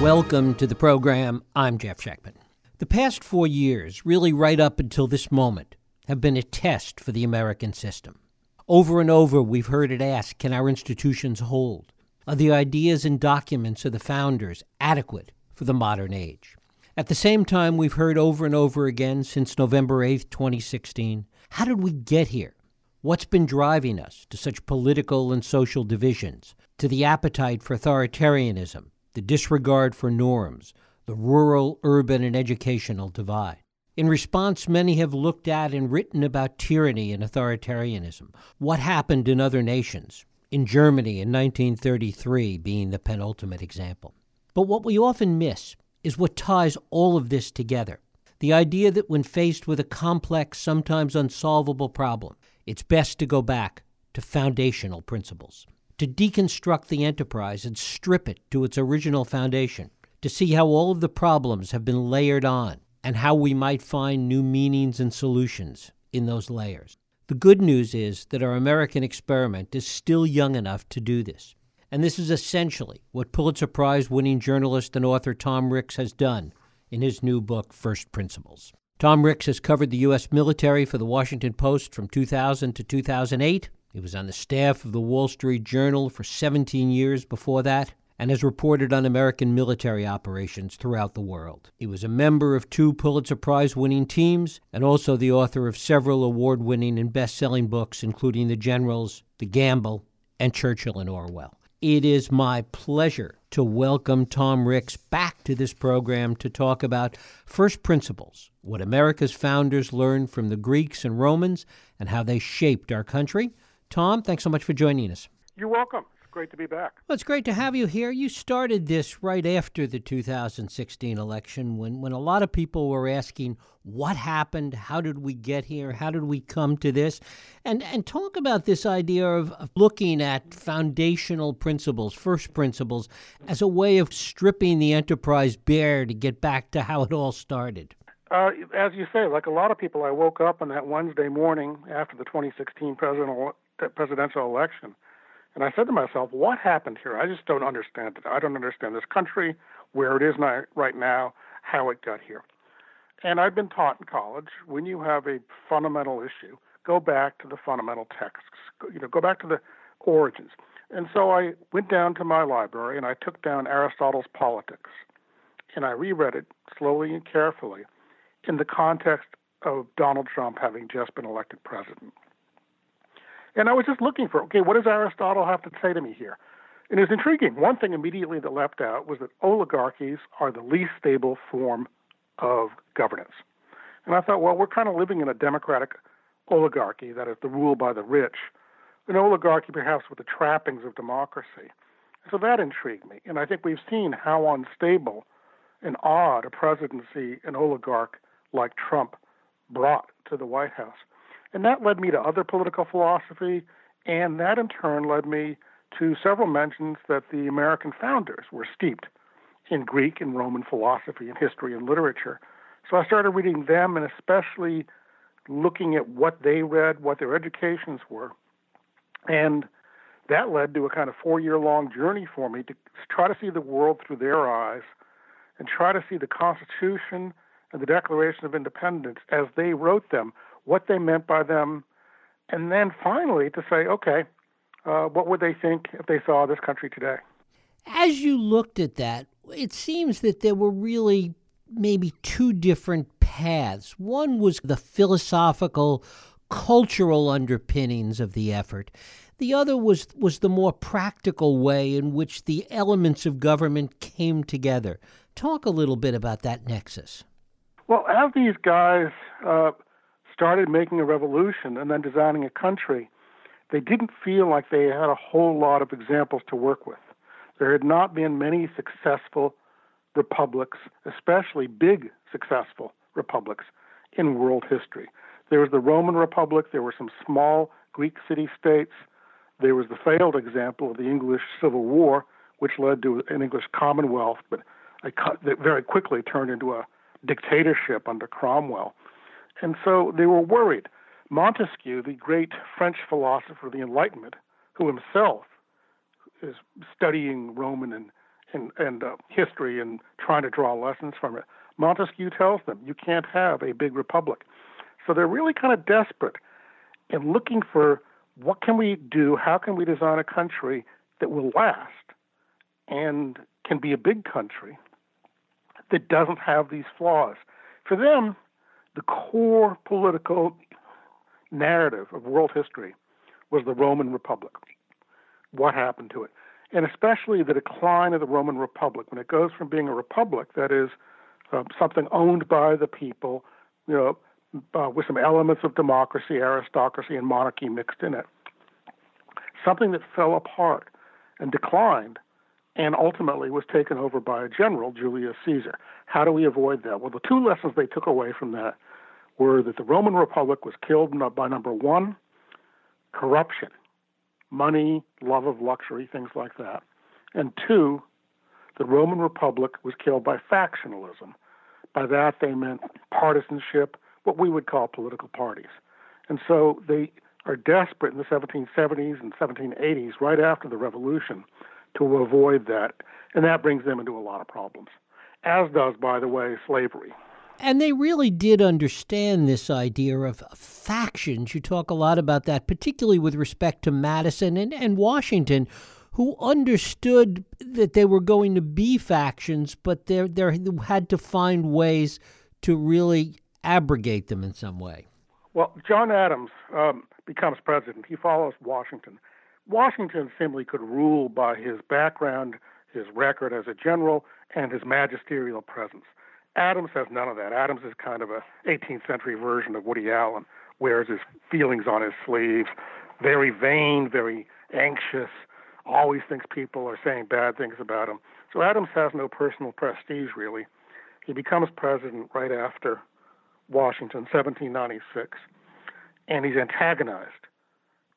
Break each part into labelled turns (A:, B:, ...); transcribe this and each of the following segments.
A: Welcome to the program. I'm Jeff Schechtman. The past four years, really right up until this moment, have been a test for the American system. Over and over, we've heard it asked can our institutions hold? Are the ideas and documents of the founders adequate for the modern age? At the same time, we've heard over and over again since November 8, 2016 how did we get here? What's been driving us to such political and social divisions, to the appetite for authoritarianism, the disregard for norms, the rural, urban, and educational divide? In response, many have looked at and written about tyranny and authoritarianism, what happened in other nations, in Germany in 1933 being the penultimate example. But what we often miss is what ties all of this together the idea that when faced with a complex, sometimes unsolvable problem, it's best to go back to foundational principles, to deconstruct the enterprise and strip it to its original foundation, to see how all of the problems have been layered on and how we might find new meanings and solutions in those layers. The good news is that our American experiment is still young enough to do this. And this is essentially what Pulitzer Prize winning journalist and author Tom Ricks has done in his new book, First Principles. Tom Ricks has covered the U.S. military for the Washington Post from 2000 to 2008. He was on the staff of the Wall Street Journal for 17 years before that and has reported on American military operations throughout the world. He was a member of two Pulitzer Prize winning teams and also the author of several award winning and best selling books, including The Generals, The Gamble, and Churchill and Orwell. It is my pleasure to welcome Tom Ricks back to this program to talk about first principles, what America's founders learned from the Greeks and Romans, and how they shaped our country. Tom, thanks so much for joining us.
B: You're welcome great to be back.
A: Well, it's great to have you here. You started this right after the 2016 election when, when a lot of people were asking what happened, how did we get here, how did we come to this? And, and talk about this idea of, of looking at foundational principles, first principles, as a way of stripping the enterprise bare to get back to how it all started.
B: Uh, as you say, like a lot of people, I woke up on that Wednesday morning after the 2016 presidential election and I said to myself, what happened here? I just don't understand it. I don't understand this country, where it is right now, how it got here. And I've been taught in college when you have a fundamental issue, go back to the fundamental texts, you know, go back to the origins. And so I went down to my library and I took down Aristotle's Politics and I reread it slowly and carefully in the context of Donald Trump having just been elected president. And I was just looking for, okay, what does Aristotle have to say to me here? And it was intriguing. One thing immediately that leapt out was that oligarchies are the least stable form of governance. And I thought, well, we're kind of living in a democratic oligarchy, that is, the rule by the rich, an oligarchy perhaps with the trappings of democracy. So that intrigued me. And I think we've seen how unstable and odd a presidency an oligarch like Trump brought to the White House. And that led me to other political philosophy, and that in turn led me to several mentions that the American founders were steeped in Greek and Roman philosophy and history and literature. So I started reading them and especially looking at what they read, what their educations were. And that led to a kind of four year long journey for me to try to see the world through their eyes and try to see the Constitution and the Declaration of Independence as they wrote them what they meant by them, and then finally to say, okay, uh, what would they think if they saw this country today?
A: As you looked at that, it seems that there were really maybe two different paths. One was the philosophical, cultural underpinnings of the effort. The other was, was the more practical way in which the elements of government came together. Talk a little bit about that nexus.
B: Well, as these guys uh, started making a revolution and then designing a country, they didn't feel like they had a whole lot of examples to work with. There had not been many successful republics, especially big successful republics in world history. There was the Roman Republic, there were some small Greek city states, there was the failed example of the English Civil War, which led to an English Commonwealth, but very quickly turned into a dictatorship under Cromwell. And so they were worried. Montesquieu, the great French philosopher of the Enlightenment, who himself is studying Roman and, and, and uh, history and trying to draw lessons from it. Montesquieu tells them you can't have a big republic. So they're really kind of desperate in looking for what can we do, how can we design a country that will last and can be a big country that doesn't have these flaws. For them, the core political narrative of world history was the Roman Republic. What happened to it? And especially the decline of the Roman Republic when it goes from being a republic, that is, uh, something owned by the people, you know, uh, with some elements of democracy, aristocracy, and monarchy mixed in it. Something that fell apart and declined and ultimately was taken over by a general, Julius Caesar. How do we avoid that? Well, the two lessons they took away from that were that the Roman Republic was killed by number one, corruption, money, love of luxury, things like that. And two, the Roman Republic was killed by factionalism. By that, they meant partisanship, what we would call political parties. And so they are desperate in the 1770s and 1780s, right after the revolution, to avoid that. And that brings them into a lot of problems, as does, by the way, slavery.
A: And they really did understand this idea of factions. You talk a lot about that, particularly with respect to Madison and, and Washington, who understood that they were going to be factions, but they they had to find ways to really abrogate them in some way.
B: Well, John Adams um, becomes president. He follows Washington. Washington simply could rule by his background, his record as a general, and his magisterial presence. Adams has none of that. Adams is kind of a 18th century version of Woody Allen, wears his feelings on his sleeve, very vain, very anxious, always thinks people are saying bad things about him. So Adams has no personal prestige, really. He becomes president right after Washington, 1796, and he's antagonized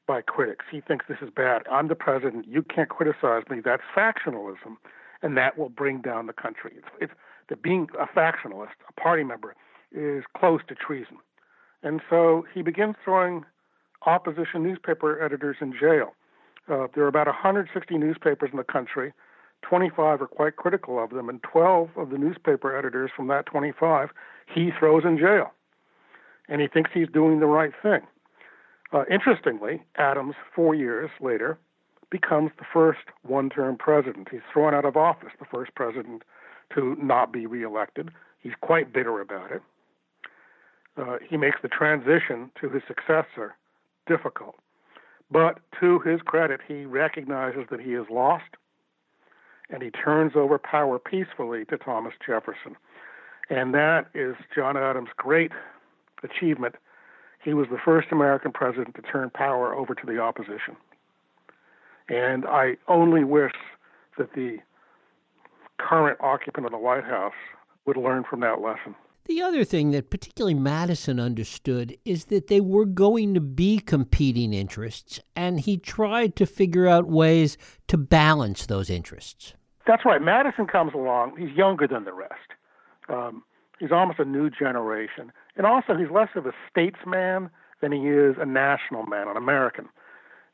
B: by critics. He thinks this is bad. I'm the president. You can't criticize me. That's factionalism, and that will bring down the country. It's, it's that being a factionalist, a party member, is close to treason. And so he begins throwing opposition newspaper editors in jail. Uh, there are about 160 newspapers in the country. 25 are quite critical of them, and 12 of the newspaper editors from that 25 he throws in jail. And he thinks he's doing the right thing. Uh, interestingly, Adams, four years later, becomes the first one term president. He's thrown out of office, the first president to not be reelected. He's quite bitter about it. Uh, he makes the transition to his successor difficult. But to his credit, he recognizes that he has lost and he turns over power peacefully to Thomas Jefferson. And that is John Adams' great achievement he was the first American president to turn power over to the opposition. And I only wish that the current occupant of the White House would learn from that lesson.
A: The other thing that particularly Madison understood is that they were going to be competing interests, and he tried to figure out ways to balance those interests.
B: That's right. Madison comes along. He's younger than the rest. Um, he's almost a new generation. And also, he's less of a statesman than he is a national man, an American.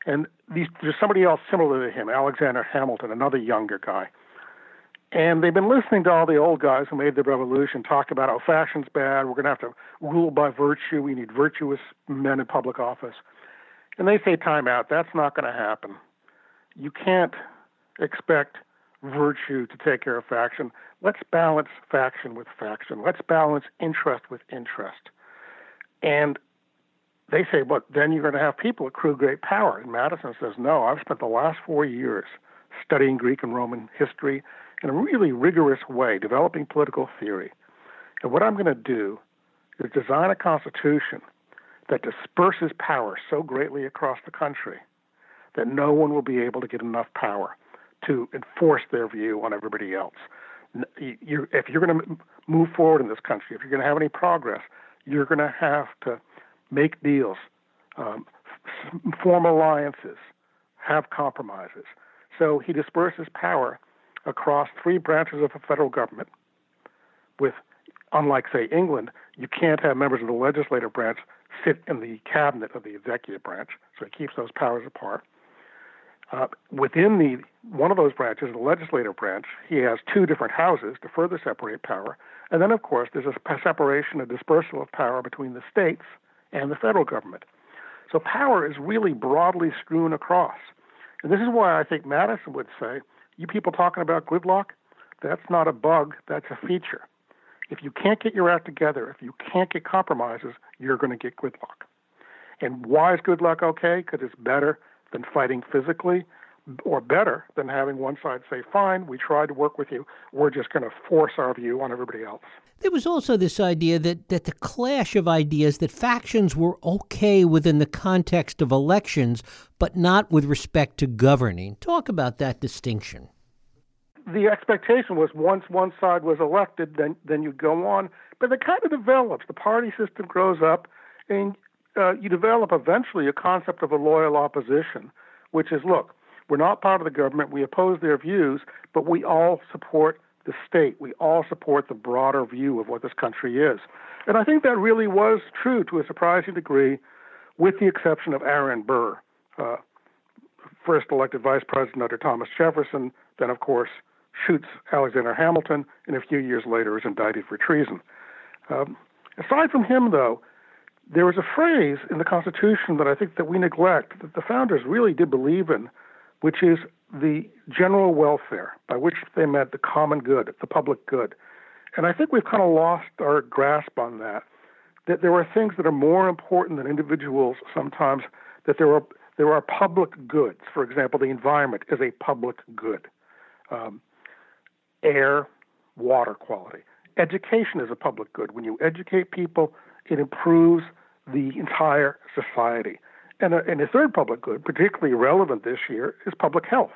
B: And these, there's somebody else similar to him, Alexander Hamilton, another younger guy. And they've been listening to all the old guys who made the revolution talk about how faction's bad, we're going to have to rule by virtue, we need virtuous men in public office. And they say, time out, that's not going to happen. You can't expect virtue to take care of faction. Let's balance faction with faction. Let's balance interest with interest. And they say, but then you're going to have people accrue great power. And Madison says, no, I've spent the last four years studying Greek and Roman history in a really rigorous way, developing political theory. And what I'm going to do is design a constitution that disperses power so greatly across the country that no one will be able to get enough power to enforce their view on everybody else. You, if you're going to move forward in this country, if you're going to have any progress, you're going to have to make deals, um, form alliances, have compromises. So he disperses power across three branches of the federal government. With, unlike say England, you can't have members of the legislative branch sit in the cabinet of the executive branch. So he keeps those powers apart. Uh, within the one of those branches, the legislative branch, he has two different houses to further separate power. And then, of course, there's a separation, a dispersal of power between the states and the federal government. So power is really broadly strewn across. And this is why I think Madison would say, you people talking about gridlock, that's not a bug, that's a feature. If you can't get your act together, if you can't get compromises, you're going to get gridlock. And why is gridlock okay? Because it's better than fighting physically, or better than having one side say, fine, we tried to work with you, we're just going to force our view on everybody else.
A: There was also this idea that, that the clash of ideas, that factions were okay within the context of elections, but not with respect to governing. Talk about that distinction.
B: The expectation was once one side was elected, then, then you go on. But it kind of develops. The party system grows up, and uh, you develop eventually a concept of a loyal opposition, which is look, we're not part of the government, we oppose their views, but we all support the state. We all support the broader view of what this country is. And I think that really was true to a surprising degree, with the exception of Aaron Burr, uh, first elected vice president under Thomas Jefferson, then, of course, shoots Alexander Hamilton, and a few years later is indicted for treason. Um, aside from him, though, there was a phrase in the Constitution that I think that we neglect that the founders really did believe in, which is the general welfare, by which they meant the common good, the public good. And I think we've kind of lost our grasp on that. That there are things that are more important than individuals sometimes. That there are there are public goods. For example, the environment is a public good. Um, air, water quality. Education is a public good. When you educate people, it improves the entire society. And a, and a third public good, particularly relevant this year, is public health.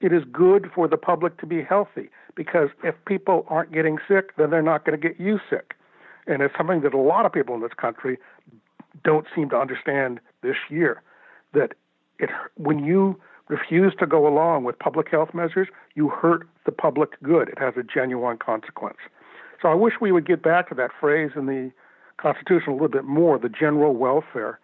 B: It is good for the public to be healthy because if people aren't getting sick, then they're not going to get you sick. And it's something that a lot of people in this country don't seem to understand this year. That it, when you refuse to go along with public health measures, you hurt the public good. It has a genuine consequence. So I wish we would get back to that phrase in the Constitution a little bit more the general welfare.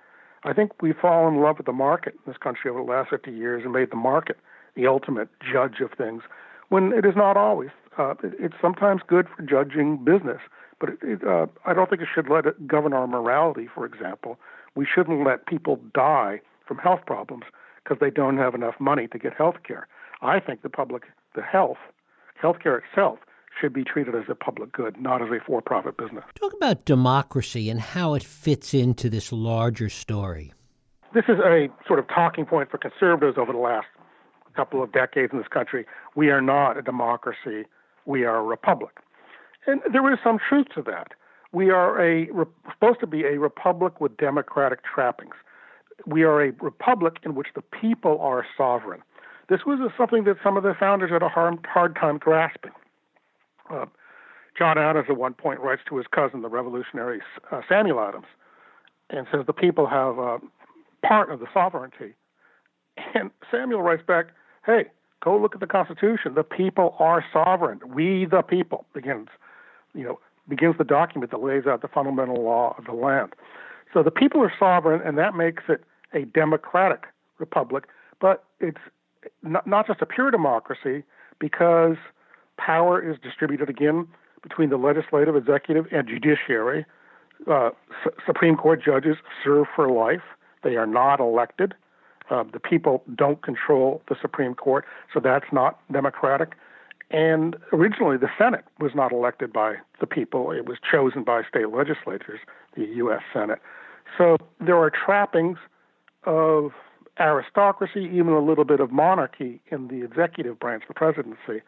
B: I think we've fallen in love with the market in this country over the last 50 years and made the market the ultimate judge of things, when it is not always. Uh, it, it's sometimes good for judging business, but it, it, uh, I don't think it should let it govern our morality, for example. We shouldn't let people die from health problems because they don't have enough money to get health care. I think the public, the health, healthcare itself should be treated as a public good, not as a for profit business.
A: Talk about democracy and how it fits into this larger story.
B: This is a sort of talking point for conservatives over the last couple of decades in this country. We are not a democracy, we are a republic. And there is some truth to that. We are a supposed to be a republic with democratic trappings. We are a republic in which the people are sovereign. This was something that some of the founders had a hard, hard time grasping. Uh, John Adams at one point writes to his cousin, the revolutionary uh, Samuel Adams, and says the people have uh, part of the sovereignty. And Samuel writes back, hey, go look at the Constitution. The people are sovereign. We, the people, begins, you know, begins the document that lays out the fundamental law of the land. So the people are sovereign, and that makes it a democratic republic. But it's not, not just a pure democracy because power is distributed again between the legislative, executive, and judiciary. Uh, Supreme Court judges serve for life. They are not elected. Uh, the people don't control the Supreme Court, so that's not democratic. And originally, the Senate was not elected by the people, it was chosen by state legislatures, the U.S. Senate. So there are trappings of aristocracy, even a little bit of monarchy in the executive branch, the presidency.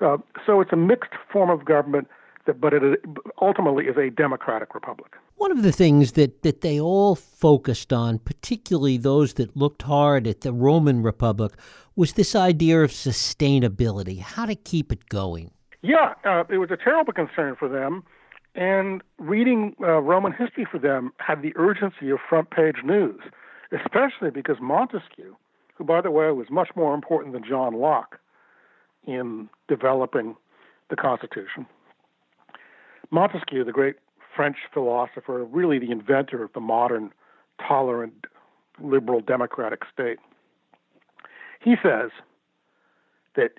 B: Uh, so it's a mixed form of government, that, but it ultimately is a democratic republic.
A: One of the things that, that they all focused on, particularly those that looked hard at the Roman Republic, was this idea of sustainability, how to keep it going.
B: Yeah, uh, it was a terrible concern for them. And reading uh, Roman history for them had the urgency of front page news, especially because Montesquieu, who, by the way, was much more important than John Locke in developing the Constitution, Montesquieu, the great French philosopher, really the inventor of the modern, tolerant, liberal democratic state. He says that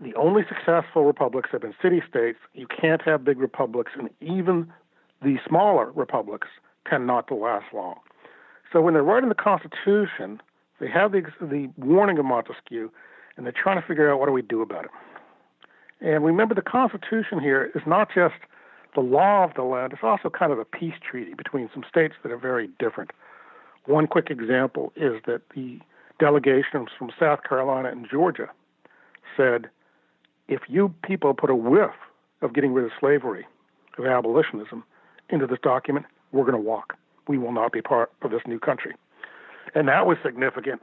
B: the only successful republics have been city states. You can't have big republics, and even the smaller republics tend not to last long. So when they're writing the Constitution, they have the, the warning of Montesquieu, and they're trying to figure out what do we do about it. And remember, the Constitution here is not just the law of the land, it's also kind of a peace treaty between some states that are very different. One quick example is that the delegations from South Carolina and Georgia said if you people put a whiff of getting rid of slavery, of abolitionism, into this document, we're going to walk. We will not be part of this new country. And that was significant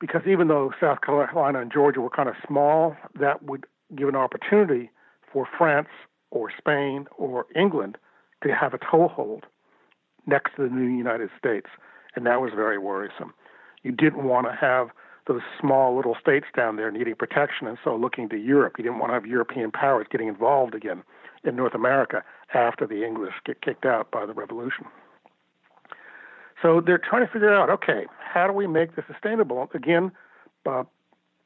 B: because even though South Carolina and Georgia were kind of small, that would give an opportunity for France or Spain or England to have a toehold next to the new United States. And that was very worrisome. You didn't want to have those small little states down there needing protection and so looking to Europe. You didn't want to have European powers getting involved again in North America after the English get kicked out by the Revolution. So they're trying to figure out okay, how do we make this sustainable? Again, uh,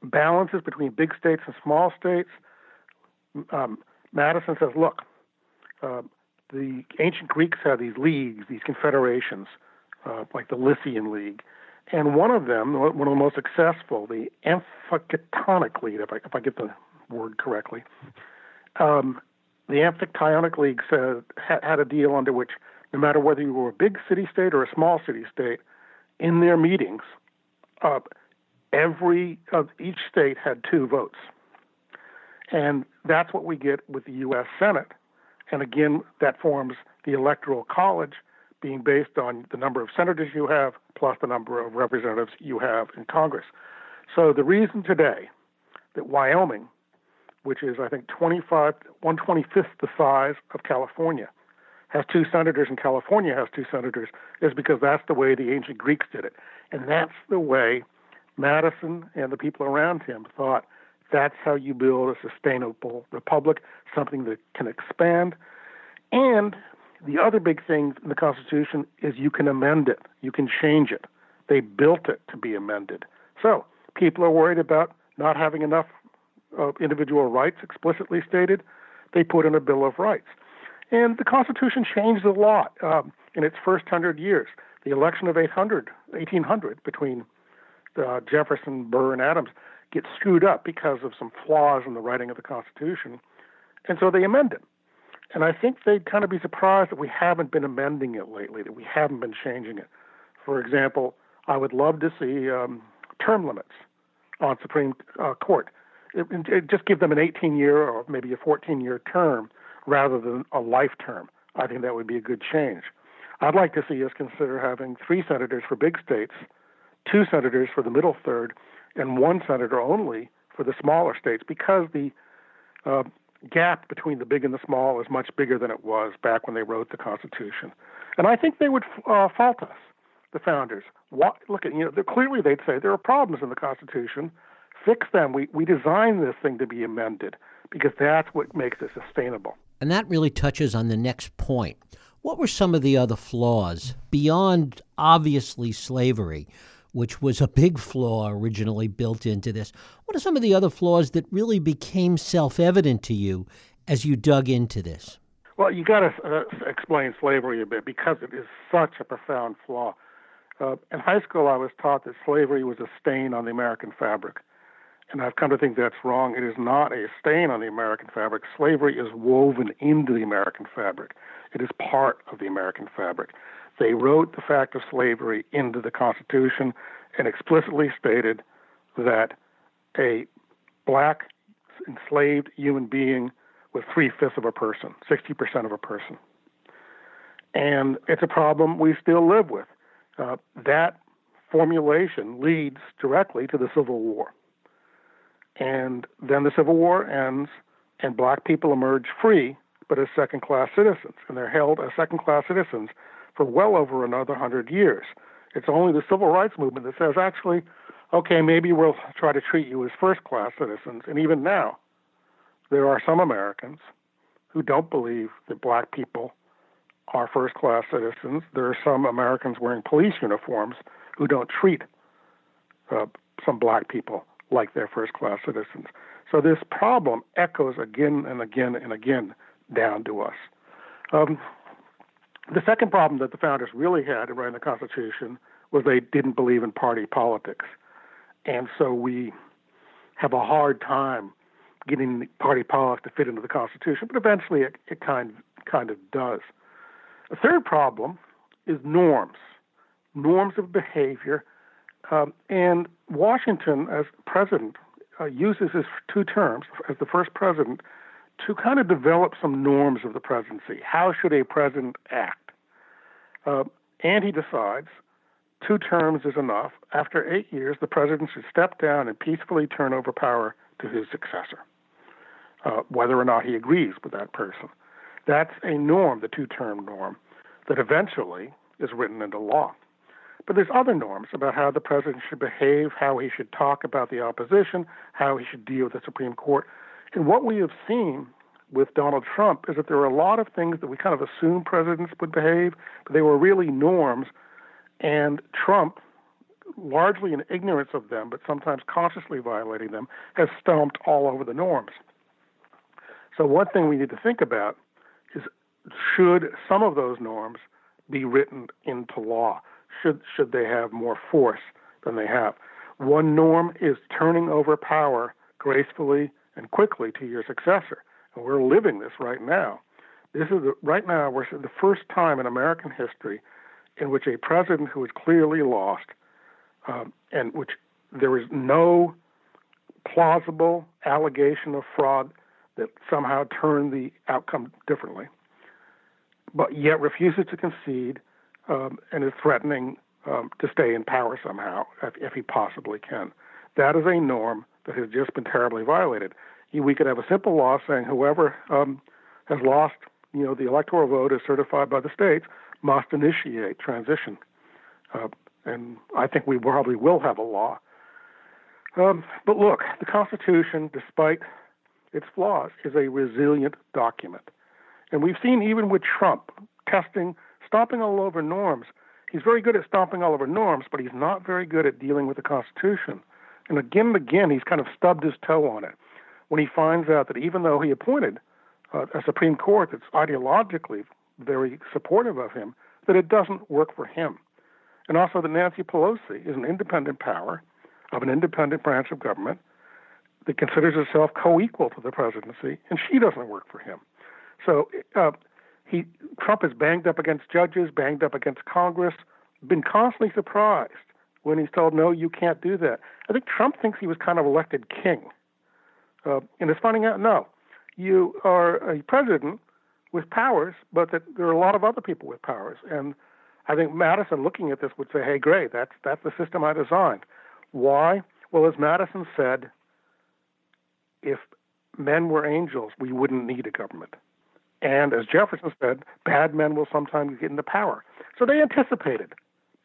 B: balances between big states and small states. Um, Madison says, look, uh, the ancient Greeks had these leagues, these confederations, uh, like the Lycian League. And one of them, one of the most successful, the Amphictyonic League, if I, if I get the word correctly, um, the Amphictyonic League said, had a deal under which no matter whether you were a big city state or a small city state, in their meetings, uh, every uh, each state had two votes, and that's what we get with the U.S. Senate. And again, that forms the electoral college, being based on the number of senators you have plus the number of representatives you have in Congress. So the reason today that Wyoming, which is I think 25, 125th the size of California, has two senators and California has two senators is because that's the way the ancient Greeks did it. And that's the way Madison and the people around him thought that's how you build a sustainable republic, something that can expand. And the other big thing in the Constitution is you can amend it, you can change it. They built it to be amended. So people are worried about not having enough uh, individual rights explicitly stated. They put in a Bill of Rights. And the Constitution changed a lot um, in its first hundred years. The election of 800, 1800 between uh, Jefferson, Burr, and Adams gets screwed up because of some flaws in the writing of the Constitution. And so they amend it. And I think they'd kind of be surprised that we haven't been amending it lately, that we haven't been changing it. For example, I would love to see um, term limits on Supreme uh, Court. It, it just give them an 18 year or maybe a 14 year term rather than a life term. I think that would be a good change. I'd like to see us consider having three senators for big states, two senators for the middle third, and one senator only for the smaller states because the uh, gap between the big and the small is much bigger than it was back when they wrote the Constitution. And I think they would uh, fault us, the founders. Look at you know, clearly they'd say there are problems in the Constitution. Fix them. We we designed this thing to be amended because that's what makes it sustainable.
A: And that really touches on the next point. What were some of the other flaws beyond obviously slavery, which was a big flaw originally built into this? What are some of the other flaws that really became self evident to you as you dug into this?
B: Well, you got to uh, explain slavery a bit because it is such a profound flaw. Uh, in high school, I was taught that slavery was a stain on the American fabric and I've come to think that's wrong. It is not a stain on the American fabric. Slavery is woven into the American fabric. It is part of the American fabric. They wrote the fact of slavery into the Constitution and explicitly stated that a black enslaved human being was three fifths of a person, 60% of a person. And it's a problem we still live with. Uh, that formulation leads directly to the Civil War. And then the Civil War ends, and black people emerge free, but as second class citizens. And they're held as second class citizens for well over another hundred years. It's only the civil rights movement that says, actually, okay, maybe we'll try to treat you as first class citizens. And even now, there are some Americans who don't believe that black people are first class citizens. There are some Americans wearing police uniforms who don't treat uh, some black people like they're first class citizens. So this problem echoes again and again and again down to us. Um, the second problem that the founders really had in writing the Constitution was they didn't believe in party politics. And so we have a hard time getting party politics to fit into the Constitution, but eventually it, it kind, kind of does. The third problem is norms, norms of behavior. Um, and Washington, as president, uh, uses his two terms as the first president to kind of develop some norms of the presidency. How should a president act? Uh, and he decides two terms is enough. After eight years, the president should step down and peacefully turn over power to his successor, uh, whether or not he agrees with that person. That's a norm, the two term norm, that eventually is written into law. But there's other norms about how the president should behave, how he should talk about the opposition, how he should deal with the Supreme Court. And what we have seen with Donald Trump is that there are a lot of things that we kind of assume presidents would behave, but they were really norms. And Trump, largely in ignorance of them, but sometimes consciously violating them, has stomped all over the norms. So, one thing we need to think about is should some of those norms be written into law? Should, should they have more force than they have? One norm is turning over power gracefully and quickly to your successor. And we're living this right now. This is the, right now we're the first time in American history in which a president who is clearly lost um, and which there is no plausible allegation of fraud that somehow turned the outcome differently, but yet refuses to concede um, and is threatening um, to stay in power somehow if, if, he possibly can. That is a norm that has just been terribly violated we could have a simple law saying whoever um, has lost, you know, the electoral vote is certified by the states must initiate transition. Uh, and I think we probably will have a law. Um, but look, the Constitution, despite its flaws, is a resilient document. And we've seen even with Trump testing, stomping all over norms. He's very good at stomping all over norms, but he's not very good at dealing with the Constitution. And again and again, he's kind of stubbed his toe on it when he finds out that even though he appointed uh, a Supreme Court that's ideologically very supportive of him, that it doesn't work for him. And also that Nancy Pelosi is an independent power of an independent branch of government that considers itself co-equal to the presidency, and she doesn't work for him. So uh, he Trump is banged up against judges, banged up against Congress, been constantly surprised when he's told, "No, you can't do that." I think Trump thinks he was kind of elected king uh, and it's finding out no, you are a president with powers, but that there are a lot of other people with powers. And I think Madison, looking at this, would say, "Hey, great, that's that's the system I designed." Why? Well, as Madison said, if men were angels, we wouldn't need a government. And as Jefferson said, bad men will sometimes get into power. So they anticipated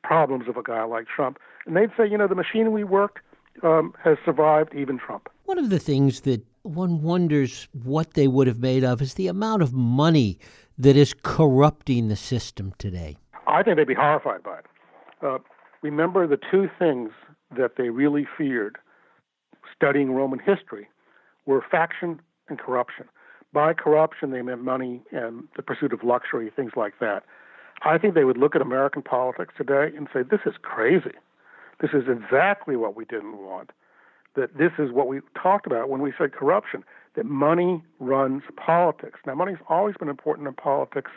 B: problems of a guy like Trump, and they'd say, you know, the machine we worked um, has survived even Trump.
A: One of the things that one wonders what they would have made of is the amount of money that is corrupting the system today.
B: I think they'd be horrified by it. Uh, remember the two things that they really feared studying Roman history were faction and corruption. By corruption, they meant money and the pursuit of luxury, things like that. I think they would look at American politics today and say, this is crazy. This is exactly what we didn't want that this is what we talked about when we said corruption, that money runs politics. Now, money's always been important in politics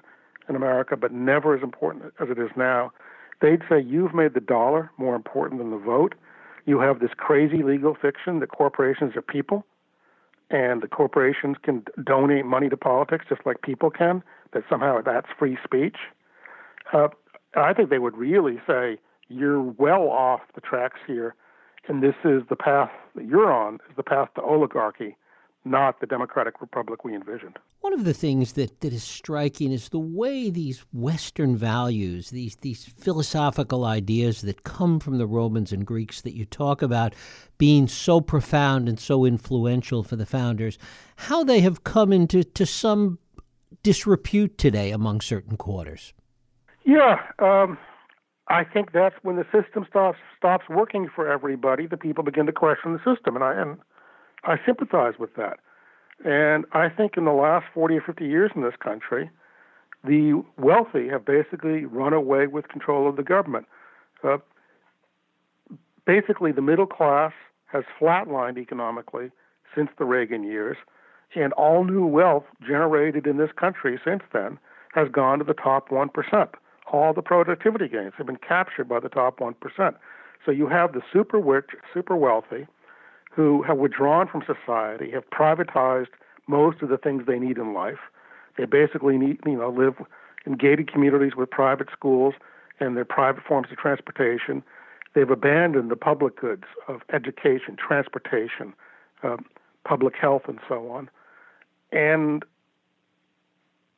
B: in America, but never as important as it is now. They'd say you've made the dollar more important than the vote. You have this crazy legal fiction that corporations are people, and the corporations can donate money to politics just like people can, that somehow that's free speech. Uh, I think they would really say you're well off the tracks here and this is the path that you're on, is the path to oligarchy, not the democratic republic we envisioned.
A: One of the things that, that is striking is the way these Western values, these, these philosophical ideas that come from the Romans and Greeks that you talk about being so profound and so influential for the founders, how they have come into to some disrepute today among certain quarters.
B: Yeah, um, I think that's when the system stops stops working for everybody. The people begin to question the system, and I and I sympathize with that. And I think in the last 40 or 50 years in this country, the wealthy have basically run away with control of the government. Uh, basically, the middle class has flatlined economically since the Reagan years, and all new wealth generated in this country since then has gone to the top 1% all the productivity gains have been captured by the top 1%. So you have the super rich, super wealthy who have withdrawn from society, have privatized most of the things they need in life. They basically need, you know, live in gated communities with private schools and their private forms of transportation. They've abandoned the public goods of education, transportation, uh, public health, and so on. And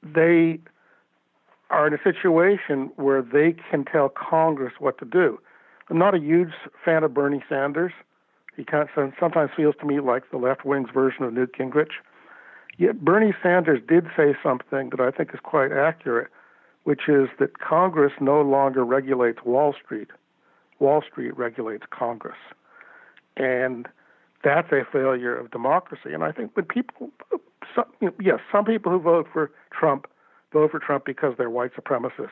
B: they are in a situation where they can tell Congress what to do. I'm not a huge fan of Bernie Sanders. He kind of sometimes feels to me like the left wing's version of Newt Gingrich. Yet Bernie Sanders did say something that I think is quite accurate, which is that Congress no longer regulates Wall Street. Wall Street regulates Congress. And that's a failure of democracy. And I think when people, some, yes, some people who vote for Trump vote for Trump because they're white supremacist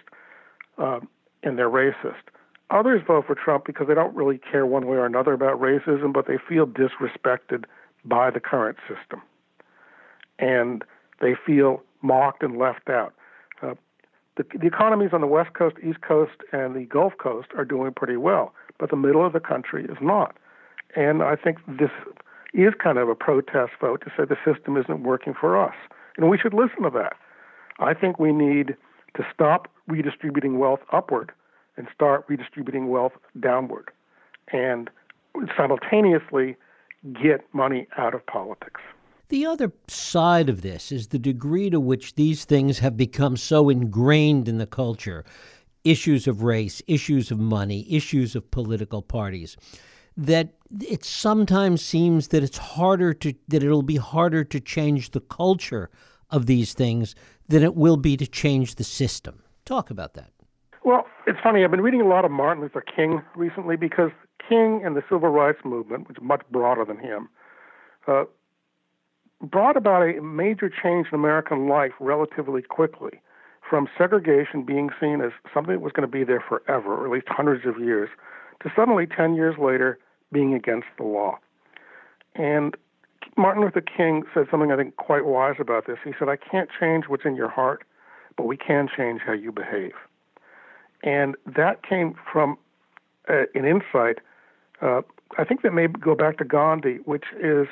B: um, and they're racist. Others vote for Trump because they don't really care one way or another about racism, but they feel disrespected by the current system. And they feel mocked and left out. Uh, the, the economies on the West Coast, East Coast, and the Gulf Coast are doing pretty well, but the middle of the country is not. And I think this is kind of a protest vote to say the system isn't working for us. And we should listen to that. I think we need to stop redistributing wealth upward and start redistributing wealth downward and simultaneously get money out of politics.
A: The other side of this is the degree to which these things have become so ingrained in the culture issues of race, issues of money, issues of political parties that it sometimes seems that it's harder to that it'll be harder to change the culture of these things than it will be to change the system. Talk about that.
B: Well, it's funny. I've been reading a lot of Martin Luther King recently because King and the civil rights movement, which is much broader than him, uh, brought about a major change in American life relatively quickly from segregation being seen as something that was going to be there forever, or at least hundreds of years, to suddenly 10 years later being against the law. And Martin Luther King said something I think quite wise about this. He said, I can't change what's in your heart, but we can change how you behave. And that came from uh, an insight, uh, I think that may go back to Gandhi, which is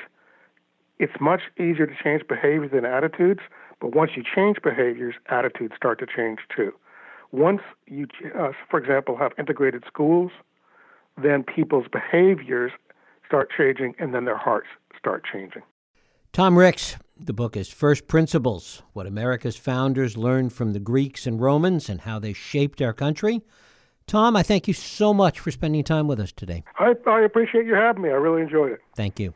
B: it's much easier to change behaviors than attitudes, but once you change behaviors, attitudes start to change too. Once you, uh, for example, have integrated schools, then people's behaviors start changing and then their hearts start changing.
A: Tom Ricks, the book is First Principles What America's Founders Learned from the Greeks and Romans and How They Shaped Our Country. Tom, I thank you so much for spending time with us today.
B: I, I appreciate you having me. I really enjoyed it.
A: Thank you.